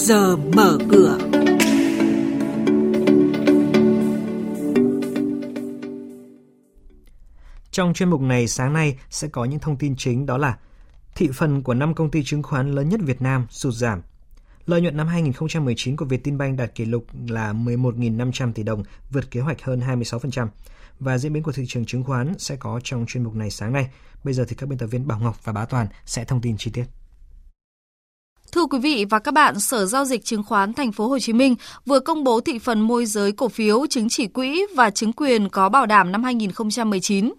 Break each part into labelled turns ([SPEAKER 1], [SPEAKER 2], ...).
[SPEAKER 1] giờ mở cửa.
[SPEAKER 2] Trong chuyên mục này sáng nay sẽ có những thông tin chính đó là thị phần của 5 công ty chứng khoán lớn nhất Việt Nam sụt giảm. Lợi nhuận năm 2019 của Vietinbank đạt kỷ lục là 11.500 tỷ đồng, vượt kế hoạch hơn 26%. Và diễn biến của thị trường chứng khoán sẽ có trong chuyên mục này sáng nay. Bây giờ thì các biên tập viên Bảo Ngọc và Bá Toàn sẽ thông tin chi tiết.
[SPEAKER 3] Thưa quý vị và các bạn, Sở giao dịch chứng khoán Thành phố Hồ Chí Minh vừa công bố thị phần môi giới cổ phiếu, chứng chỉ quỹ và chứng quyền có bảo đảm năm 2019.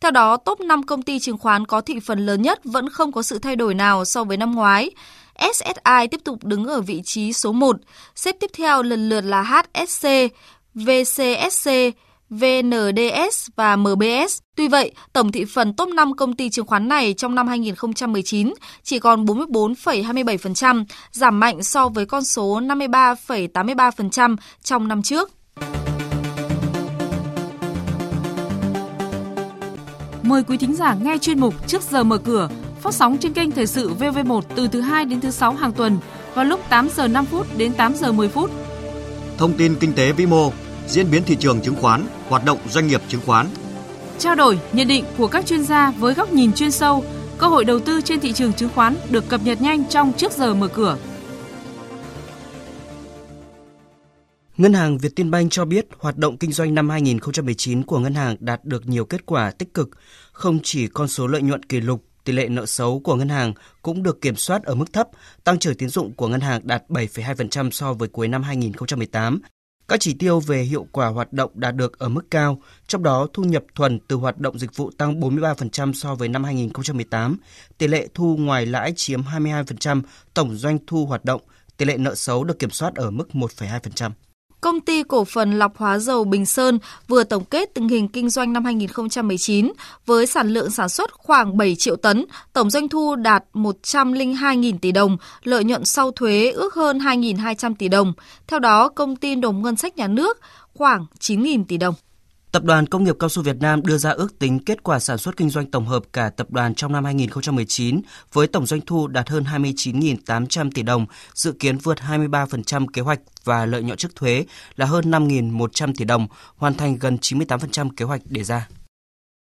[SPEAKER 3] Theo đó, top 5 công ty chứng khoán có thị phần lớn nhất vẫn không có sự thay đổi nào so với năm ngoái. SSI tiếp tục đứng ở vị trí số 1, xếp tiếp theo lần lượt là HSC, VCSC, VNDS và MBS. Tuy vậy, tổng thị phần top 5 công ty chứng khoán này trong năm 2019 chỉ còn 44,27%, giảm mạnh so với con số 53,83% trong năm trước.
[SPEAKER 4] Mời quý thính giả nghe chuyên mục Trước giờ mở cửa, phát sóng trên kênh Thời sự VV1 từ thứ 2 đến thứ 6 hàng tuần vào lúc 8 giờ 5 phút đến 8 giờ 10 phút.
[SPEAKER 5] Thông tin kinh tế vĩ mô, diễn biến thị trường chứng khoán, hoạt động doanh nghiệp chứng khoán.
[SPEAKER 4] Trao đổi, nhận định của các chuyên gia với góc nhìn chuyên sâu, cơ hội đầu tư trên thị trường chứng khoán được cập nhật nhanh trong trước giờ mở cửa.
[SPEAKER 6] Ngân hàng Vietinbank cho biết hoạt động kinh doanh năm 2019 của ngân hàng đạt được nhiều kết quả tích cực, không chỉ con số lợi nhuận kỷ lục, tỷ lệ nợ xấu của ngân hàng cũng được kiểm soát ở mức thấp, tăng trưởng tín dụng của ngân hàng đạt 7,2% so với cuối năm 2018, các chỉ tiêu về hiệu quả hoạt động đạt được ở mức cao, trong đó thu nhập thuần từ hoạt động dịch vụ tăng 43% so với năm 2018, tỷ lệ thu ngoài lãi chiếm 22%, tổng doanh thu hoạt động, tỷ lệ nợ xấu được kiểm soát ở mức 1,2%.
[SPEAKER 3] Công ty cổ phần lọc hóa dầu Bình Sơn vừa tổng kết tình hình kinh doanh năm 2019 với sản lượng sản xuất khoảng 7 triệu tấn, tổng doanh thu đạt 102.000 tỷ đồng, lợi nhuận sau thuế ước hơn 2.200 tỷ đồng. Theo đó, công ty nộp ngân sách nhà nước khoảng 9.000 tỷ đồng.
[SPEAKER 6] Tập đoàn Công nghiệp Cao su Việt Nam đưa ra ước tính kết quả sản xuất kinh doanh tổng hợp cả tập đoàn trong năm 2019 với tổng doanh thu đạt hơn 29.800 tỷ đồng, dự kiến vượt 23% kế hoạch và lợi nhuận trước thuế là hơn 5.100 tỷ đồng, hoàn thành gần 98% kế hoạch đề ra.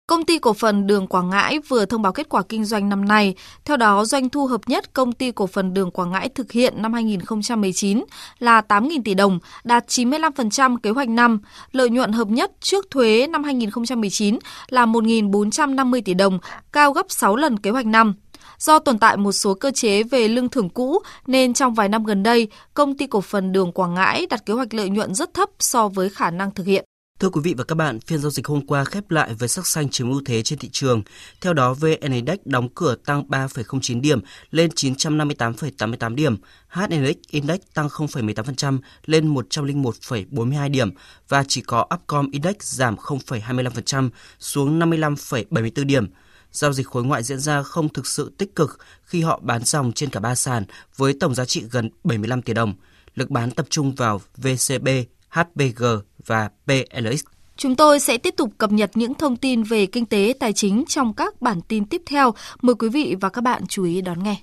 [SPEAKER 3] Công ty cổ phần Đường Quảng Ngãi vừa thông báo kết quả kinh doanh năm nay. Theo đó, doanh thu hợp nhất công ty cổ phần Đường Quảng Ngãi thực hiện năm 2019 là 8.000 tỷ đồng, đạt 95% kế hoạch năm. Lợi nhuận hợp nhất trước thuế năm 2019 là 1.450 tỷ đồng, cao gấp 6 lần kế hoạch năm. Do tồn tại một số cơ chế về lương thưởng cũ nên trong vài năm gần đây, công ty cổ phần Đường Quảng Ngãi đặt kế hoạch lợi nhuận rất thấp so với khả năng thực hiện.
[SPEAKER 6] Thưa quý vị và các bạn, phiên giao dịch hôm qua khép lại với sắc xanh chiếm ưu thế trên thị trường. Theo đó, VN Index đóng cửa tăng 3,09 điểm lên 958,88 điểm, HNX Index tăng 0,18% lên 101,42 điểm và chỉ có Upcom Index giảm 0,25% xuống 55,74 điểm. Giao dịch khối ngoại diễn ra không thực sự tích cực khi họ bán dòng trên cả ba sàn với tổng giá trị gần 75 tỷ đồng. Lực bán tập trung vào VCB, HBG và PLX.
[SPEAKER 3] Chúng tôi sẽ tiếp tục cập nhật những thông tin về kinh tế, tài chính trong các bản tin tiếp theo. Mời quý vị và các bạn chú ý đón nghe.